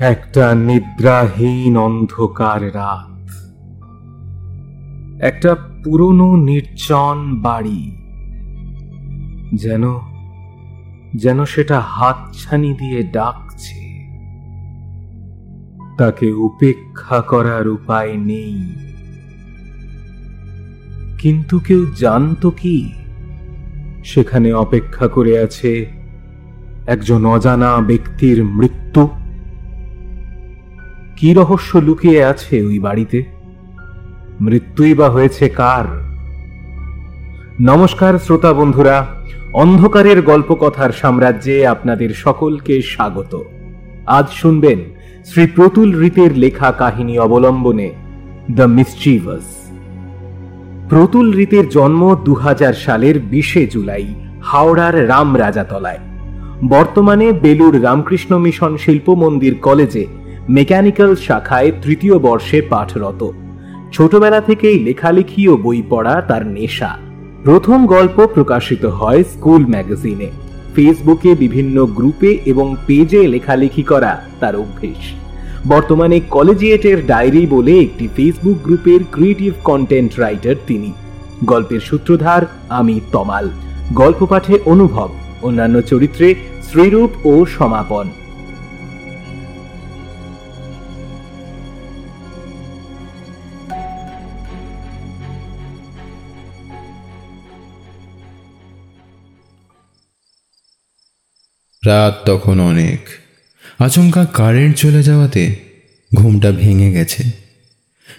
একটা নিদ্রাহীন অন্ধকার রাত। একটা পুরনো নির্জন বাড়ি। যেন যেন সেটা হাতছানি দিয়ে ডাকছে। তাকে উপেক্ষা করার উপায় নেই। কিন্তু কেউ জানতো কি? সেখানে অপেক্ষা করে আছে একজন অজানা ব্যক্তির মৃত্যু। কি রহস্য লুকিয়ে আছে ওই বাড়িতে? মৃত্যুই বা হয়েছে কার? নমস্কার শ্রোতা বন্ধুরা, অন্ধকারের গল্পকথার সাম্রাজ্যে আপনাদের সকলকে স্বাগত। আজ শুনবেন শ্রী প্রতুল রীতের লেখা কাহিনী অবলম্বনে দ্য মিসচিভাস। প্রতুল রীতের জন্ম দু হাজার সালের বিশে জুলাই হাওড়ার রাম রাজাতলায় বর্তমানে বেলুর রামকৃষ্ণ মিশন শিল্প মন্দির কলেজে মেকানিক্যাল শাখায় তৃতীয় বর্ষে পাঠরত। ছোটবেলা থেকেই লেখালেখি ও বই পড়া তার নেশা। প্রথম গল্প প্রকাশিত হয় স্কুল ম্যাগাজিনে। ফেসবুকে বিভিন্ন গ্রুপে এবং পেজে লেখালেখি করা তার অভ্যেস। বর্তমানে কলেজিয়েটের ডায়েরি বলে একটি ফেসবুক গ্রুপের ক্রিয়েটিভ কন্টেন্ট রাইটার তিনি। গল্পের সূত্রধার, আমি তমাল। গল্প পাঠে অনুভব, অন্যান্য চরিত্রে শ্রীরূপ ও সমাপন। রাত তখন অনেক। আচমকা কারেন্ট চলে যাওয়াতে ঘুমটা ভেঙে গেছে।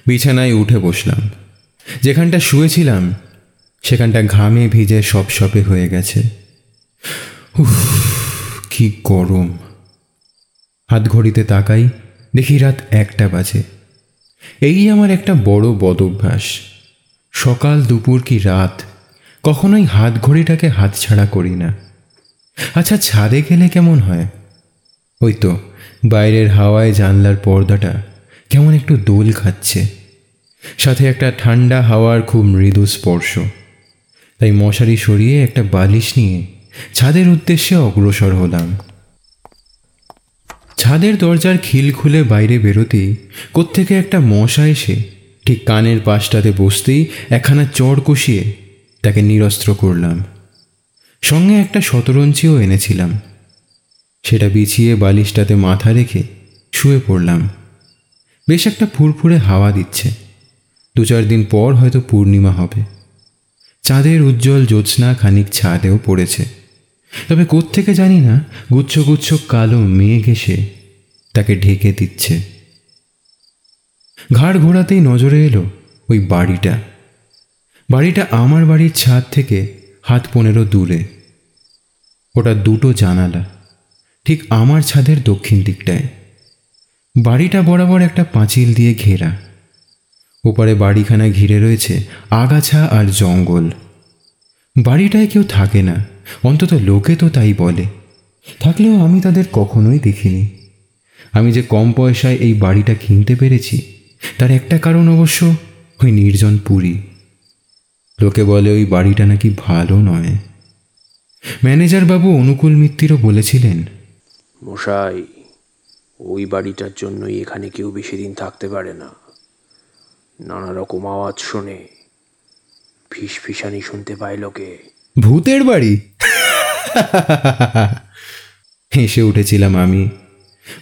বিছানায় উঠে বসলাম। যেখানটা শুয়েছিলাম, সেখানটা ঘামে ভিজে সপ সপে হয়ে গেছে। উফ, কি গরম। হাত ঘড়িতে তাকাই, দেখি রাত একটা বাজে। এই আমার একটা বড় বদভ্যাস। সকাল দুপুর কি রাত? কখনোই হাত ঘড়িটাকে হাতছাড়া করি না। আচ্ছা ছাদে গেলে কেমন হয়? ওই তো, বাইরের হাওয়ায় জানলার পর্দাটা কেমন একটু দোল খাচ্ছে। সাথে একটা ঠান্ডা হাওয়ার খুব মৃদু স্পর্শ। তাই মশারি সরিয়ে একটা বালিশ নিয়ে ছাদের উদ্দেশ্যে অগ্রসর হলাম। ছাদের দরজার খিল খুলে বাইরে বেরোতেই কোত্থেকে একটা মশা এসে ঠিক কানের পাশটাতে বসতেই একখানা চড় কষিয়ে তাকে নিরস্ত্র করলাম। সঙ্গে একটা শতরঞ্চিও এনেছিলাম। সেটা বিছিয়ে বালিশটাতে মাথা রেখে শুয়ে পড়লাম। বেশ একটা ফুরফুরে হাওয়া দিচ্ছে। দু চার দিন পর হয়তো পূর্ণিমা হবে। চাঁদের উজ্জ্বল জ্যোৎস্না খানিক ছাদেও পড়েছে। তবে কোত্থেকে জানি না, গুচ্ছ গুচ্ছ কালো মেঘ এসে তাকে ঢেকে দিচ্ছে। ঘাড় ঘোরাতেই নজরে এলো ওই বাড়িটা। বাড়িটা আমার বাড়ির ছাদ থেকে হাত পনেরো দূরে। ওটা দুটো জানালা। ঠিক আমার ছাদের দক্ষিণ দিকটায়। বাড়িটা বরাবর একটা পাঁচিল দিয়ে ঘেরা। ওপারে বাড়িখানা ঘিরে রয়েছে আগাছা আর জঙ্গল। বাড়িটায় কেউ থাকে না, অন্তত লোকে তো তাই বলে। থাকলেও আমি তাদের কখনোই দেখিনি। আমি যে কম পয়সায় এই বাড়িটা কিনতে পেরেছি, তার একটা কারণ অবশ্য ওই নির্জন পুরী। লোকে বলে ওই বাড়িটা নাকি ভালো নয়। ম্যানেজার বাবু অনুকূল মিত্তিরও বলেছিলেন মশাই ওই বাড়িটার জন্যই এখানে কেউ বেশি দিন থাকতে পারে না। নানা রকম আওয়াজ শোনে ফিস ফিসানি শুনতে পায় লোকে। ভূতের বাড়ি? হেসে উঠেছিলাম আমি।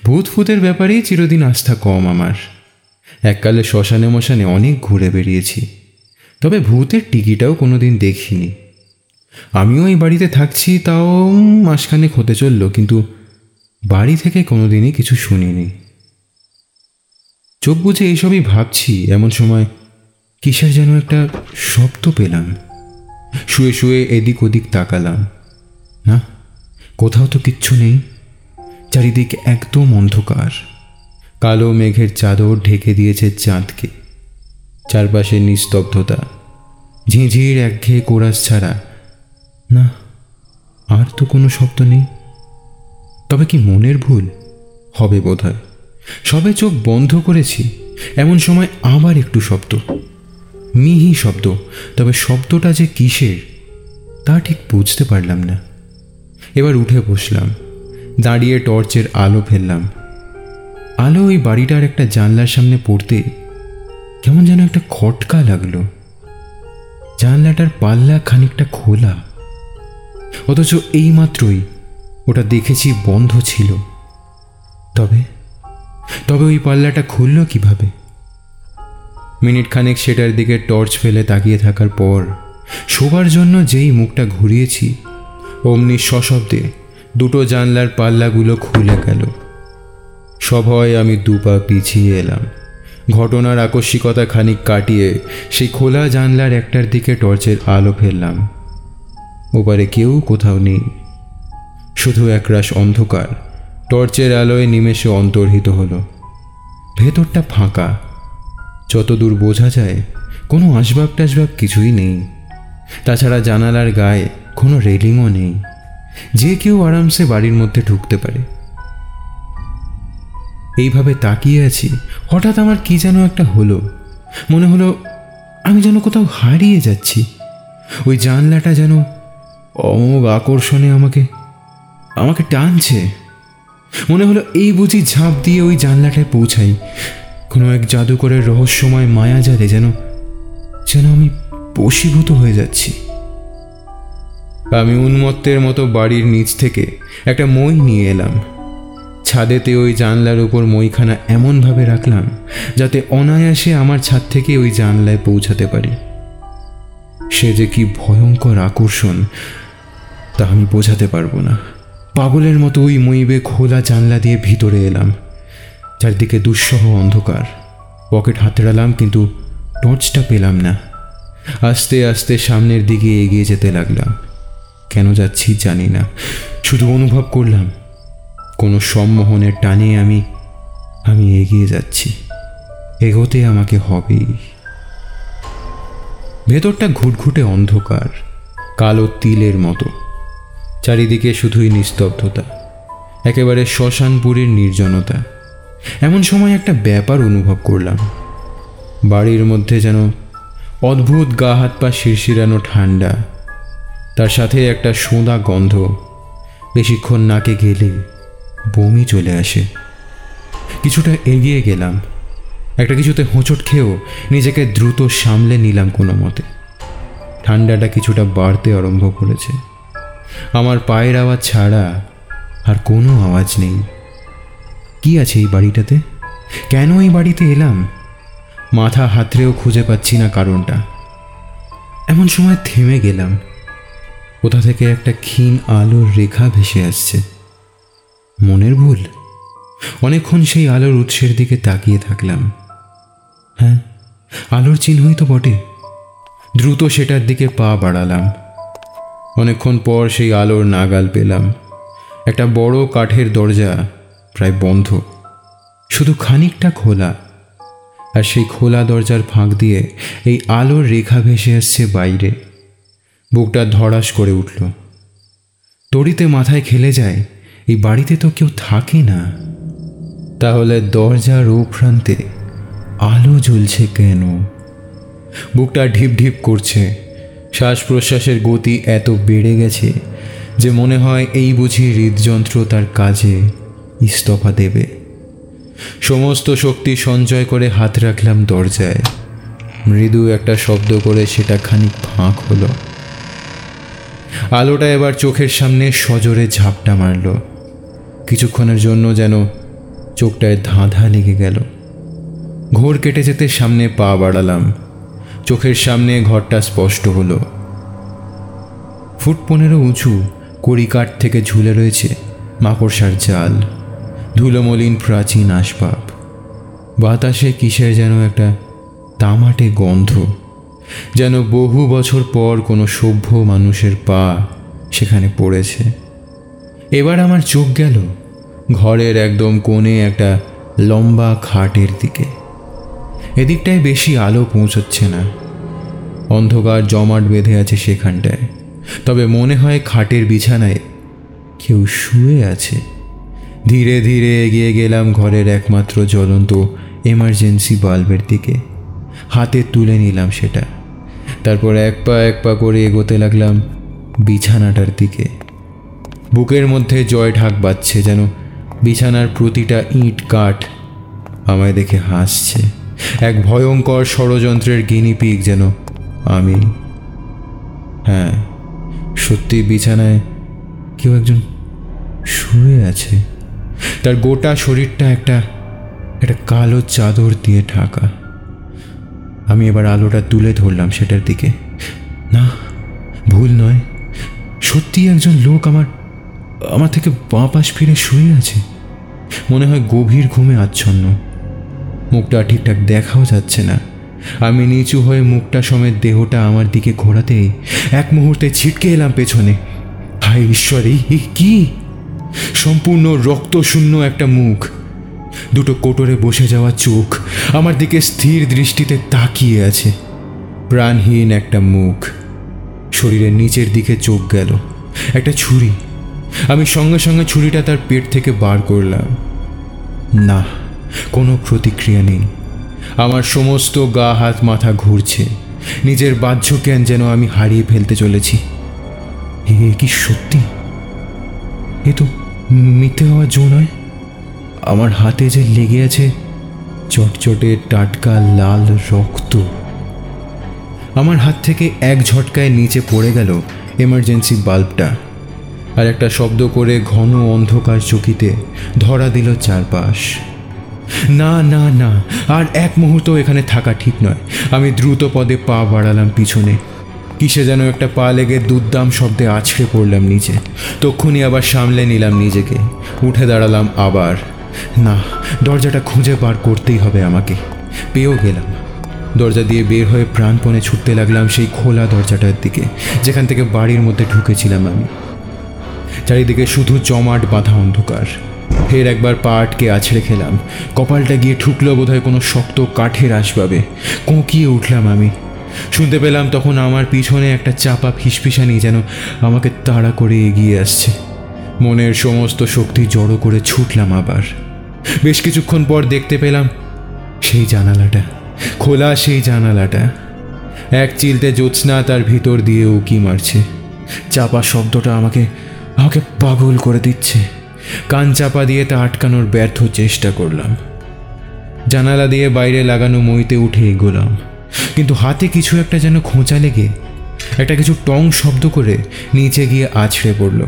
ভূত ফুতের ব্যাপারেই চিরদিন আস্থা কম আমার। এককালে শ্মশানে মশানে অনেক ঘুরে বেরিয়েছি তবে ভূতের টিকিটাও কোনোদিন দেখিনি। আমিও এই বাড়িতে থাকছি, তাও মাসখানেক হতে চলল, কিন্তু বাড়ি থেকে কোনোদিনই কিছু শুনিনি। চোখ বুঝে এইসবই ভাবছি, এমন সময় কিসের যেন একটা শব্দ পেলাম। শুয়ে শুয়ে এদিক ওদিক তাকালাম। না, কোথাও তো কিচ্ছু নেই, চারিদিক একদম অন্ধকার। কালো মেঘের চাদর ঢেকে দিয়েছে চাঁদকে। চারপাশে নিস্তব্ধতা। ঝিঁঝির একঘেয়ে কোরাস ছাড়া। না, আর তো কোনো শব্দ নেই। তবে কি মনের ভুল? হবে বোধহয়। সবে চোখ বন্ধ করেছি। এমন সময় আবার একটু শব্দ। মিহি শব্দ। তবে শব্দটা যে কিসের, তা ঠিক বুঝতে পারলাম না। এবার উঠে বসলাম। দাঁড়িয়ে টর্চের আলো ফেললাম। আলো ওই বাড়িটার একটা জানলার সামনে পড়তে কেমন যেন একটা খটকা লাগল। জানলাটার পাল্লা খানিকটা খোলা। অথচ এইমাত্রই ওটা দেখেছি বন্ধ ছিল। তবে তবে ওই পাল্লাটা খুলল কীভাবে? মিনিট খানেক সেটার দিকে টর্চ ফেলে তাকিয়ে থাকার পর, শোবার জন্য যেই মুখটা ঘুরিয়েছি, অমনি সশব্দে দুটো জানলার পাল্লাগুলো খুলে গেল। সভয় আমি দুপা পিছিয়ে এলাম। ঘটনার আকস্মিকতা খানিক কাটিয়ে সেই খোলা জানলার একটার দিকে টর্চের আলো ফেললাম। ওপারে কেউ কোথাও নেই। শুধু একরাশ অন্ধকার। টর্চের আলোয় নিমেষে অন্তর্হিত হলো। ভেতরটা ফাঁকা। যতদূর বোঝা যায়, কোনো আসবাব টাসবাব কিছুই নেই। তাছাড়া জানালার গায়ে কোনো রেলিংও নেই। যে কেউ আরামসে বাড়ির মধ্যে ঢুকতে পারে। এইভাবে তাকিয়ে আছি, হঠাৎ আমার কি যেন একটা হলো। মনে হলো আমি যেন কোথাও হারিয়ে যাচ্ছি। ওই জানলাটা যেন অমোঘ আকর্ষণে আমাকে আমাকে টানছে। মনে হলো এই বুঝি ঝাঁপ দিয়ে ওই জানলাটায় পৌঁছাই। কোনো এক জাদুকরের রহস্যময় মায়াজালে যেন যেন আমি বশীভূত হয়ে যাচ্ছি। আমি উন্মত্তের মতো বাড়ির নিচ থেকে একটা মই নিয়ে এলাম। ছাদেতে ওই জানলার উপর মইখানা এমনভাবে রাখলাম, যাতে অনায়াসে আমার ছাদ থেকে ওই জানলায় পৌঁছাতে পারি। সে যে কি ভয়ঙ্কর আকর্ষণ, তা আমি বোঝাতে পারব না। পাগলের মতো ওই মইবে খোলা জানলা দিয়ে ভিতরে এলাম। চারদিকে দুঃসহ অন্ধকার। পকেট হাতড়ালাম, কিন্তু টর্চটা পেলাম না। আস্তে আস্তে সামনের দিকে এগিয়ে যেতে লাগলাম। কেন যাচ্ছি জানি না। শুধু অনুভব করলাম কোনো সম্মোহনের টানে আমি আমি এগিয়ে যাচ্ছি। এগোতে আমাকে হবেই ভেতরটা ঘুটঘুটে অন্ধকার, কালো তিলের মতো। চারিদিকে শুধুই নিস্তব্ধতা, একেবারে শ্মশানপুরীর নির্জনতা। এমন সময় একটা ব্যাপার অনুভব করলাম। বাড়ির মধ্যে যেন অদ্ভুত গা হাত পা শিরশিরানো ঠান্ডা। তার সাথে একটা সোঁদা গন্ধ, বেশিক্ষণ নাকে গেলে বমি চলে আসে। কিছুটা এগিয়ে গেলাম। একটা কিছুতে হোঁচট খেয়েও নিজেকে দ্রুত সামলে নিলাম কোনো মতে। ঠান্ডাটা কিছুটা বাড়তে আরম্ভ করেছে। আমার পায়ের আওয়াজ ছাড়া আর কোনো আওয়াজ নেই। কি আছে এই বাড়িটাতে? কেন এই বাড়িতে এলাম? মাথা হাতড়েও খুঁজে পাচ্ছি না কারণটা। এমন সময় থেমে গেলাম। কোথা থেকে একটা ক্ষীণ আলোর রেখা ভেসে আসছে। মনের ভুল? অনেকক্ষণ সেই আলোর উৎসের দিকে তাকিয়ে থাকলাম। হ্যাঁ আলোর চিহ্নই তো বটে। দ্রুত সেটার দিকে পা বাড়ালাম। অনেকক্ষণ পর সেই আলোর নাগাল পেলাম। একটা বড় কাঠের দরজা প্রায় বন্ধ। শুধু খানিকটা খোলা। আর সেই খোলা দরজার ফাঁক দিয়ে এই আলোর রেখা ভেসে আসছে বাইরে। বুকটা ধড়াস করে উঠল। তড়িতে মাথায় খেলে যায়। এই বাড়িতে তো কেউ থাকে না। তাহলে দরজার ও প্রান্তে আলো জ্বলছে কেন? বুকটা ঢিপ ঢিপ করছে। শ্বাস প্রশ্বাসের গতি এত বেড়ে গেছে যে মনে হয় এই বুঝি হৃদযন্ত্র তার কাজে ইস্তফা দেবে। সমস্ত শক্তি সঞ্চয় করে হাত রাখলাম দরজায়। মৃদু একটা শব্দ করে সেটা খানিক ফাঁক হলো। আলোটা এবার চোখের সামনে সজোরে ঝাপটা মারল। কিছুক্ষণের জন্য যেন চোখটায় ধাঁধা লেগে গেল। ঘোর কেটে যেতে সামনে পা বাড়ালাম। চোখের সামনে ঘরটা স্পষ্ট হলো। ফুট পনেরো উঁচু কড়িকাঠ থেকে ঝুলে রয়েছে মাকড়সার জাল, ধুলোমলিন প্রাচীন আসবাব। বাতাসে কিসের যেন একটা তামাটে গন্ধ, যেন বহু বছর পর কোনো সভ্য মানুষের পা সেখানে পড়েছে। এবার আমার চোখ গেল ঘরের একদম কোণে একটা লম্বা খাটের দিকে। এদিকটায় বেশি আলো পৌঁছচ্ছে না। অন্ধকার জমাট বেঁধে আছে সেখানটায়। তবে মনে হয় খাটের বিছানায় কেউ শুয়ে আছে। ধীরে ধীরে এগিয়ে গেলাম ঘরের একমাত্র জ্বলন্ত এমার্জেন্সি বাল্বের দিকে। হাতে তুলে নিলাম সেটা। তারপর এক পা এক পা করে এগোতে লাগলাম বিছানাটার দিকে। বুকের মধ্যে জয় ঢাক বাজছে যেন। বিছানার প্রতিটা ইট কাঠ আমায় দেখে হাসছে। এক ভয়ঙ্কর ষড়যন্ত্রের গিনিপিক যেন আমি। হ্যাঁ সত্যি বিছানায় কেউ একজন শুয়ে আছে। তার গোটা শরীরটা একটা একটা কালো চাদর দিয়ে ঢাকা। আমি এবার আলোটা তুলে ধরলাম সেটার দিকে। না, ভুল নয়। সত্যি একজন লোক আমার আমার থেকে বাঁ পাশ ফিরে শুয়ে আছে। মনে হয় গভীর ঘুমে আচ্ছন্ন। মুখটা ঠিকঠাক দেখাও যাচ্ছে না। আমি নিচু হয়ে মুখটা সমেত দেহটা আমার দিকে ঘোরাতেই এক মুহূর্তে ছিটকে এলাম পেছনে। হায় এই কি? সম্পূর্ণ রক্তশূন্য একটা মুখ। দুটো কোটরে বসে যাওয়া চোখ আমার দিকে স্থির দৃষ্টিতে তাকিয়ে আছে। প্রাণহীন একটা মুখ। শরীরের নিচের দিকে চোখ গেল। একটা ছুরি। আমি সঙ্গে সঙ্গে ছুরিটা তার পেট থেকে বার করলাম। না, কোনো প্রতিক্রিয়া নেই। আমার সমস্ত গা, হাত, মাথা ঘুরছে। নিজের বাহ্য জ্ঞান যেন আমি হারিয়ে ফেলতে চলেছি। এ কি সত্যি? এ তো মিথ্যে হওয়ার জো নয়। আমার হাতে যে লেগে আছে চটচটে টাটকা লাল রক্ত। আমার হাত থেকে এক ঝটকায় নিচে পড়ে গেল এমার্জেন্সি বাল্বটা আর একটা শব্দ করে ঘন অন্ধকার চকিতে ধরা দিল চারপাশ। না না না, আর এক মুহূর্ত এখানে থাকা ঠিক নয়। আমি দ্রুত পদে পা বাড়ালাম পিছনে। কিসে যেন একটা পা লেগে দুর্দাম শব্দে আছড়ে পড়লাম নিচে। তক্ষুনি আবার সামলে নিলাম নিজেকে। উঠে দাঁড়ালাম আবার। না, দরজাটা খুঁজে বার করতেই হবে আমাকে। পেয়েও গেলাম। দরজা দিয়ে বের হয়ে প্রাণপণে ছুটতে লাগলাম সেই খোলা দরজাটার দিকে, যেখান থেকে বাড়ির মধ্যে ঢুকেছিলাম আমি। চারিদিকে শুধু জমাট বাঁধা অন্ধকার। ফের একবার পা আটকে আছড়ে খেলাম। কপালটা গিয়ে ঠুকলো বোধহয় কোনো শক্ত কাঠের আসবাবে। কোঁকিয়ে উঠলাম আমি। শুনতে পেলাম তখন আমার পিছনে একটা চাপা ফিসফিসানি যেন আমাকে তাড়া করে এগিয়ে আসছে। মনের সমস্ত শক্তি জড়ো করে ছুটলাম আবার। বেশ কিছুক্ষণ পর দেখতে পেলাম সেই জানালাটা, খোলা সেই জানালাটা। এক চিলতে জ্যোৎস্না তার ভিতর দিয়ে উকি মারছে। চাপা শব্দটা আমাকে আমাকে পাগল করে দিচ্ছে। কান চাপা দিয়ে তা আটকানোর ব্যর্থ চেষ্টা করলাম। জানালা দিয়ে বাইরে লাগানো মইতে উঠে এগোলাম। কিন্তু হাতে কিছু একটা যেন খোঁচা লেগে, একটা কিছু টং শব্দ করে নিচে গিয়ে আছড়ে পড়ল।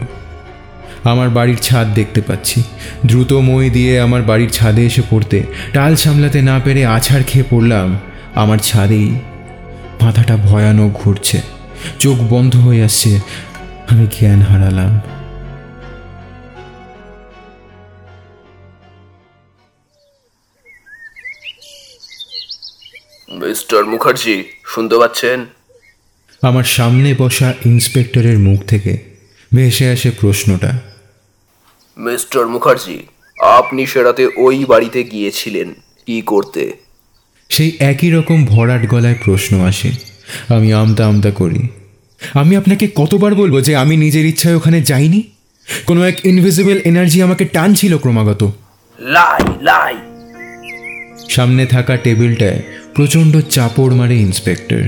আমার বাড়ির ছাদ দেখতে পাচ্ছি। দ্রুত মই দিয়ে আমার বাড়ির ছাদে এসে পড়তে, টাল সামলাতে না পেরে আছাড় খেয়ে পড়লাম আমার ছাদেই। মাথাটা ভয়ানক ঘুরছে। চোখ বন্ধ হয়ে আসছে, আমি জ্ঞান হারালাম। মিস্টার মুখার্জি শুনতে পাচ্ছেন? আমার সামনে বসা ইন্সপেক্টরের মুখ থেকে ভেসে আসে প্রশ্নটা। মিস্টার মুখার্জি আপনি সেরাতে ওই বাড়িতে গিয়েছিলেন কি করতে? সেই একই রকম ভরাট গলায় প্রশ্ন আসে। আমি আমতা আমতা করি। আমি আপনাকে কতবার বলব যে আমি নিজের ইচ্ছায় ওখানে যাইনি? কোনো এক ইনভিজিবল এনার্জি আমাকে টানছিল ক্রমাগত। লাই লাই। সামনে থাকা টেবিলটায় প্রচণ্ড চাপড় মারে ইন্সপেক্টর।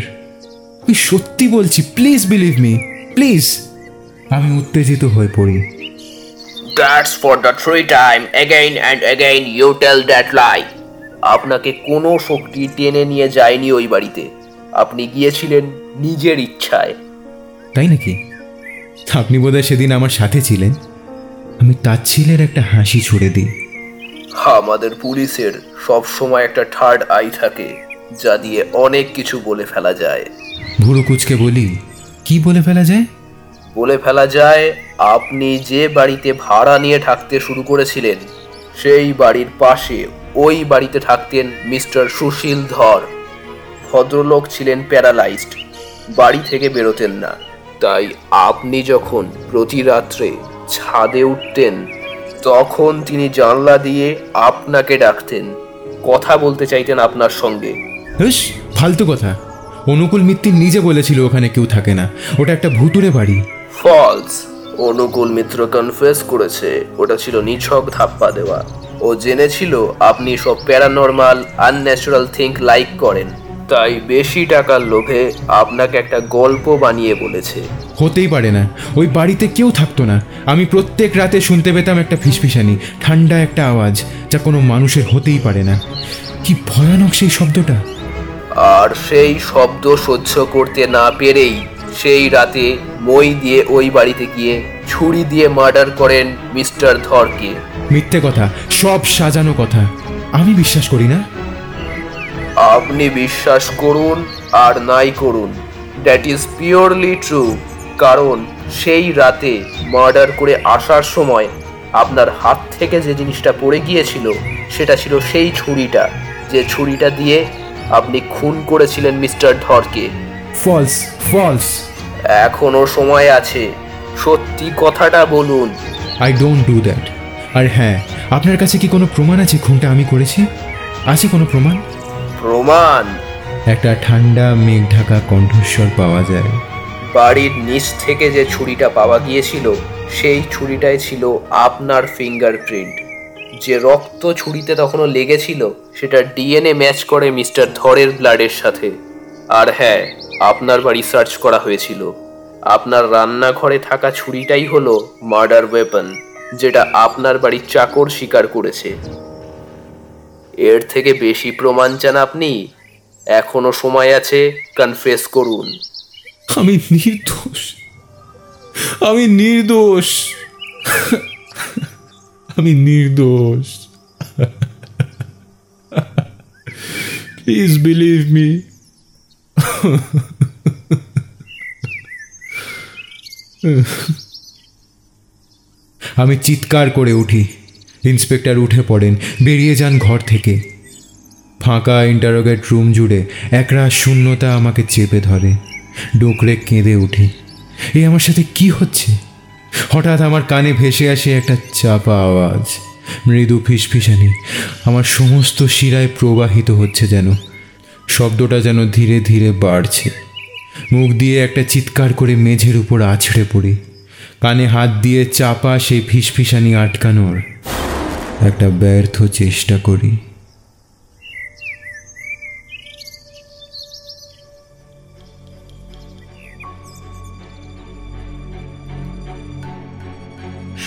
আমি সত্যি বলছি প্লিজ বিলিভ মি প্লিজ আমি উত্তেজিত হয়ে পড়ি। That's for the three time again and again you tell that lie আপনাকে কোনো শক্তি টেনে নিয়ে যায়নি ওই বাড়িতে। আপনি গিয়েছিলেন নিজের ইচ্ছায়। তাই নাকি? আপনি বোধহয় সেদিন আমার সাথে ছিলেন। আমি তাচ্ছিলের একটা হাসি ছুড়ে দিই। আমাদের পুলিশের সব সময় একটা থার্ড আই থাকে। যা দিয়ে অনেক কিছু বলে ফেলা যায়। ভুরু কুচকে বলি কি বলে ফেলা যায়? বলে ফেলা যায় আপনি যে বাড়িতে ভাড়া নিয়ে থাকতে শুরু করেছিলেন সেই বাড়ির পাশে ওই বাড়িতে থাকতেন মিস্টার সুশীল ধর। ভদ্রলোক ছিলেন প্যারালাইজড বাড়ি থেকে বেরোতেন না। তাই আপনি যখন প্রতি রাত্রে ছাদে উঠতেন তখন তিনি জানলা দিয়ে আপনাকে ডাকতেন কথা বলতে চাইতেন আপনার সঙ্গে। হুস ফালতু কথা। অনুকূল মিত্তির নিজে বলেছিল ওখানে কেউ থাকে না। ওটা একটা ভুতুরে বাড়ি। ফলস অনুকূল মিত্র কনফেস করেছে ওটা ছিল নিছক ধাপ্পা দেওয়া। ও জেনেছিল আপনি সব প্যারানর্মাল আনন্যাচারাল থিঙ্ক লাইক করেন। তাই বেশি টাকার লোভে আপনাকে একটা গল্প বানিয়ে বলেছে। হতেই পারে না। ওই বাড়িতে কেউ থাকতো না। আমি প্রত্যেক রাতে শুনতে পেতাম একটা ফিসফিসানি ঠান্ডা একটা আওয়াজ যা কোনো মানুষের হতেই পারে না। কি ভয়ানক সেই শব্দটা। আর সেই শব্দ সহ্য করতে না পেরেই সেই রাতে মই দিয়ে ওই বাড়িতে গিয়ে ছুরি দিয়ে মার্ডার করেন মিস্টার ধরকে। মিথ্যে কথা সব সাজানো কথা। আমি বিশ্বাস করি না। আপনি বিশ্বাস করুন আর নাই করুন। দ্যাট ইজ পিওরলি ট্রু কারণ সেই রাতে মার্ডার করে আসার সময় আপনার হাত থেকে যে জিনিসটা পড়ে গিয়েছিল সেটা ছিল সেই ছুরিটা। যে ছুরিটা দিয়ে আপনি খুন করেছিলেন মিস্টার ধরকে। ফলস ফলস এখনও সময় আছে। সত্যি কথাটা বলুন। আই ডোন্ট ডু দ্যাট আর হ্যাঁ আপনার কাছে কি কোনো প্রমাণ আছে খুনটা আমি করেছি? আছে কোনো প্রমাণ? প্রমাণ? একটা ঠান্ডা মেঘ ঢাকা কণ্ঠস্বর পাওয়া যায়। বাড়ির নিচ থেকে যে ছুরিটা পাওয়া গিয়েছিল সেই ছুরিটাই ছিল আপনার ফিঙ্গারপ্রিন্ট যে রক্ত ছুরিতে তখনও লেগেছিল, সেটা ডিএনএ ম্যাচ করে মিস্টার ধরের ব্লাডের সাথে। আর হ্যাঁ আপনার বাড়ি সার্চ করা হয়েছিল। আপনার রান্নাঘরে থাকা ছুরিটাই হলো মার্ডার ওয়েপন, যেটা আপনার বাড়ির চাকর স্বীকার করেছে। এর থেকে বেশি প্রমাণ চান আপনি? এখনও সময় আছে, কনফেস করুন। আমি নির্দোষ। আমি নির্দোষ। আমি নির্দোষ। প্লিজ বিলিভ মি আমি চিৎকার করে উঠি। ইন্সপেক্টর উঠে পড়েন। বেরিয়ে যান ঘর থেকে। ফাঁকা ইন্টারোগেট রুম জুড়ে একরা শূন্যতা আমাকে চেপে ধরে। ডোকরে কেঁদে উঠি। এই আমার সাথে কি হচ্ছে? হঠাৎ আমার কানে ভেসে আসে একটা চাপা আওয়াজ। মৃদু ফিসফিসানি। আমার সমস্ত শিরায় প্রবাহিত হচ্ছে যেন। শব্দটা যেন ধীরে ধীরে বাড়ছে। মুখ দিয়ে একটা চিৎকার করে মেঝের উপর আছড়ে পড়ি। কানে হাত দিয়ে চাপা সেই ফিসফিসানি আটকানোর একটা ব্যর্থ চেষ্টা করি।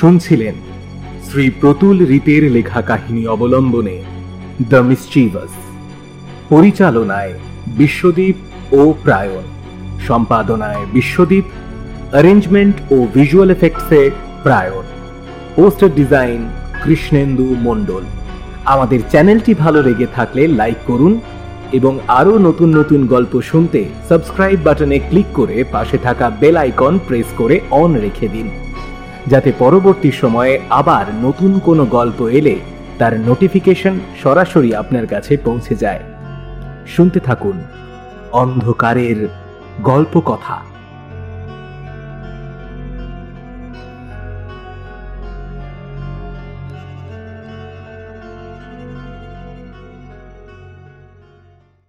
শুনছিলেন শ্রী প্রতুল রীতের লেখা কাহিনী অবলম্বনে দ্য মিসচিভাস। পরিচালনায় বিশ্বদীপ ও প্রায়ণ। সম্পাদনায় বিশ্বদীপ অ্যারেঞ্জমেন্ট ও ভিজুয়াল এফেক্টসে প্রায়ণ। Poster design Krishnendu Mondal. আমাদের চ্যানেলটি ভালো লেগে থাকলে লাইক করুন এবং আরও নতুন নতুন গল্প শুনতে সাবস্ক্রাইব বাটনে ক্লিক করে পাশে থাকা বেল আইকন প্রেস করে অন রেখে দিন। যাতে পরবর্তী সময়ে আবার নতুন কোনো গল্প এলে তার নোটিফিকেশন সরাসরি আপনার কাছে পৌঁছে যায়। শুনতে থাকুন। অন্ধকারের গল্প কথা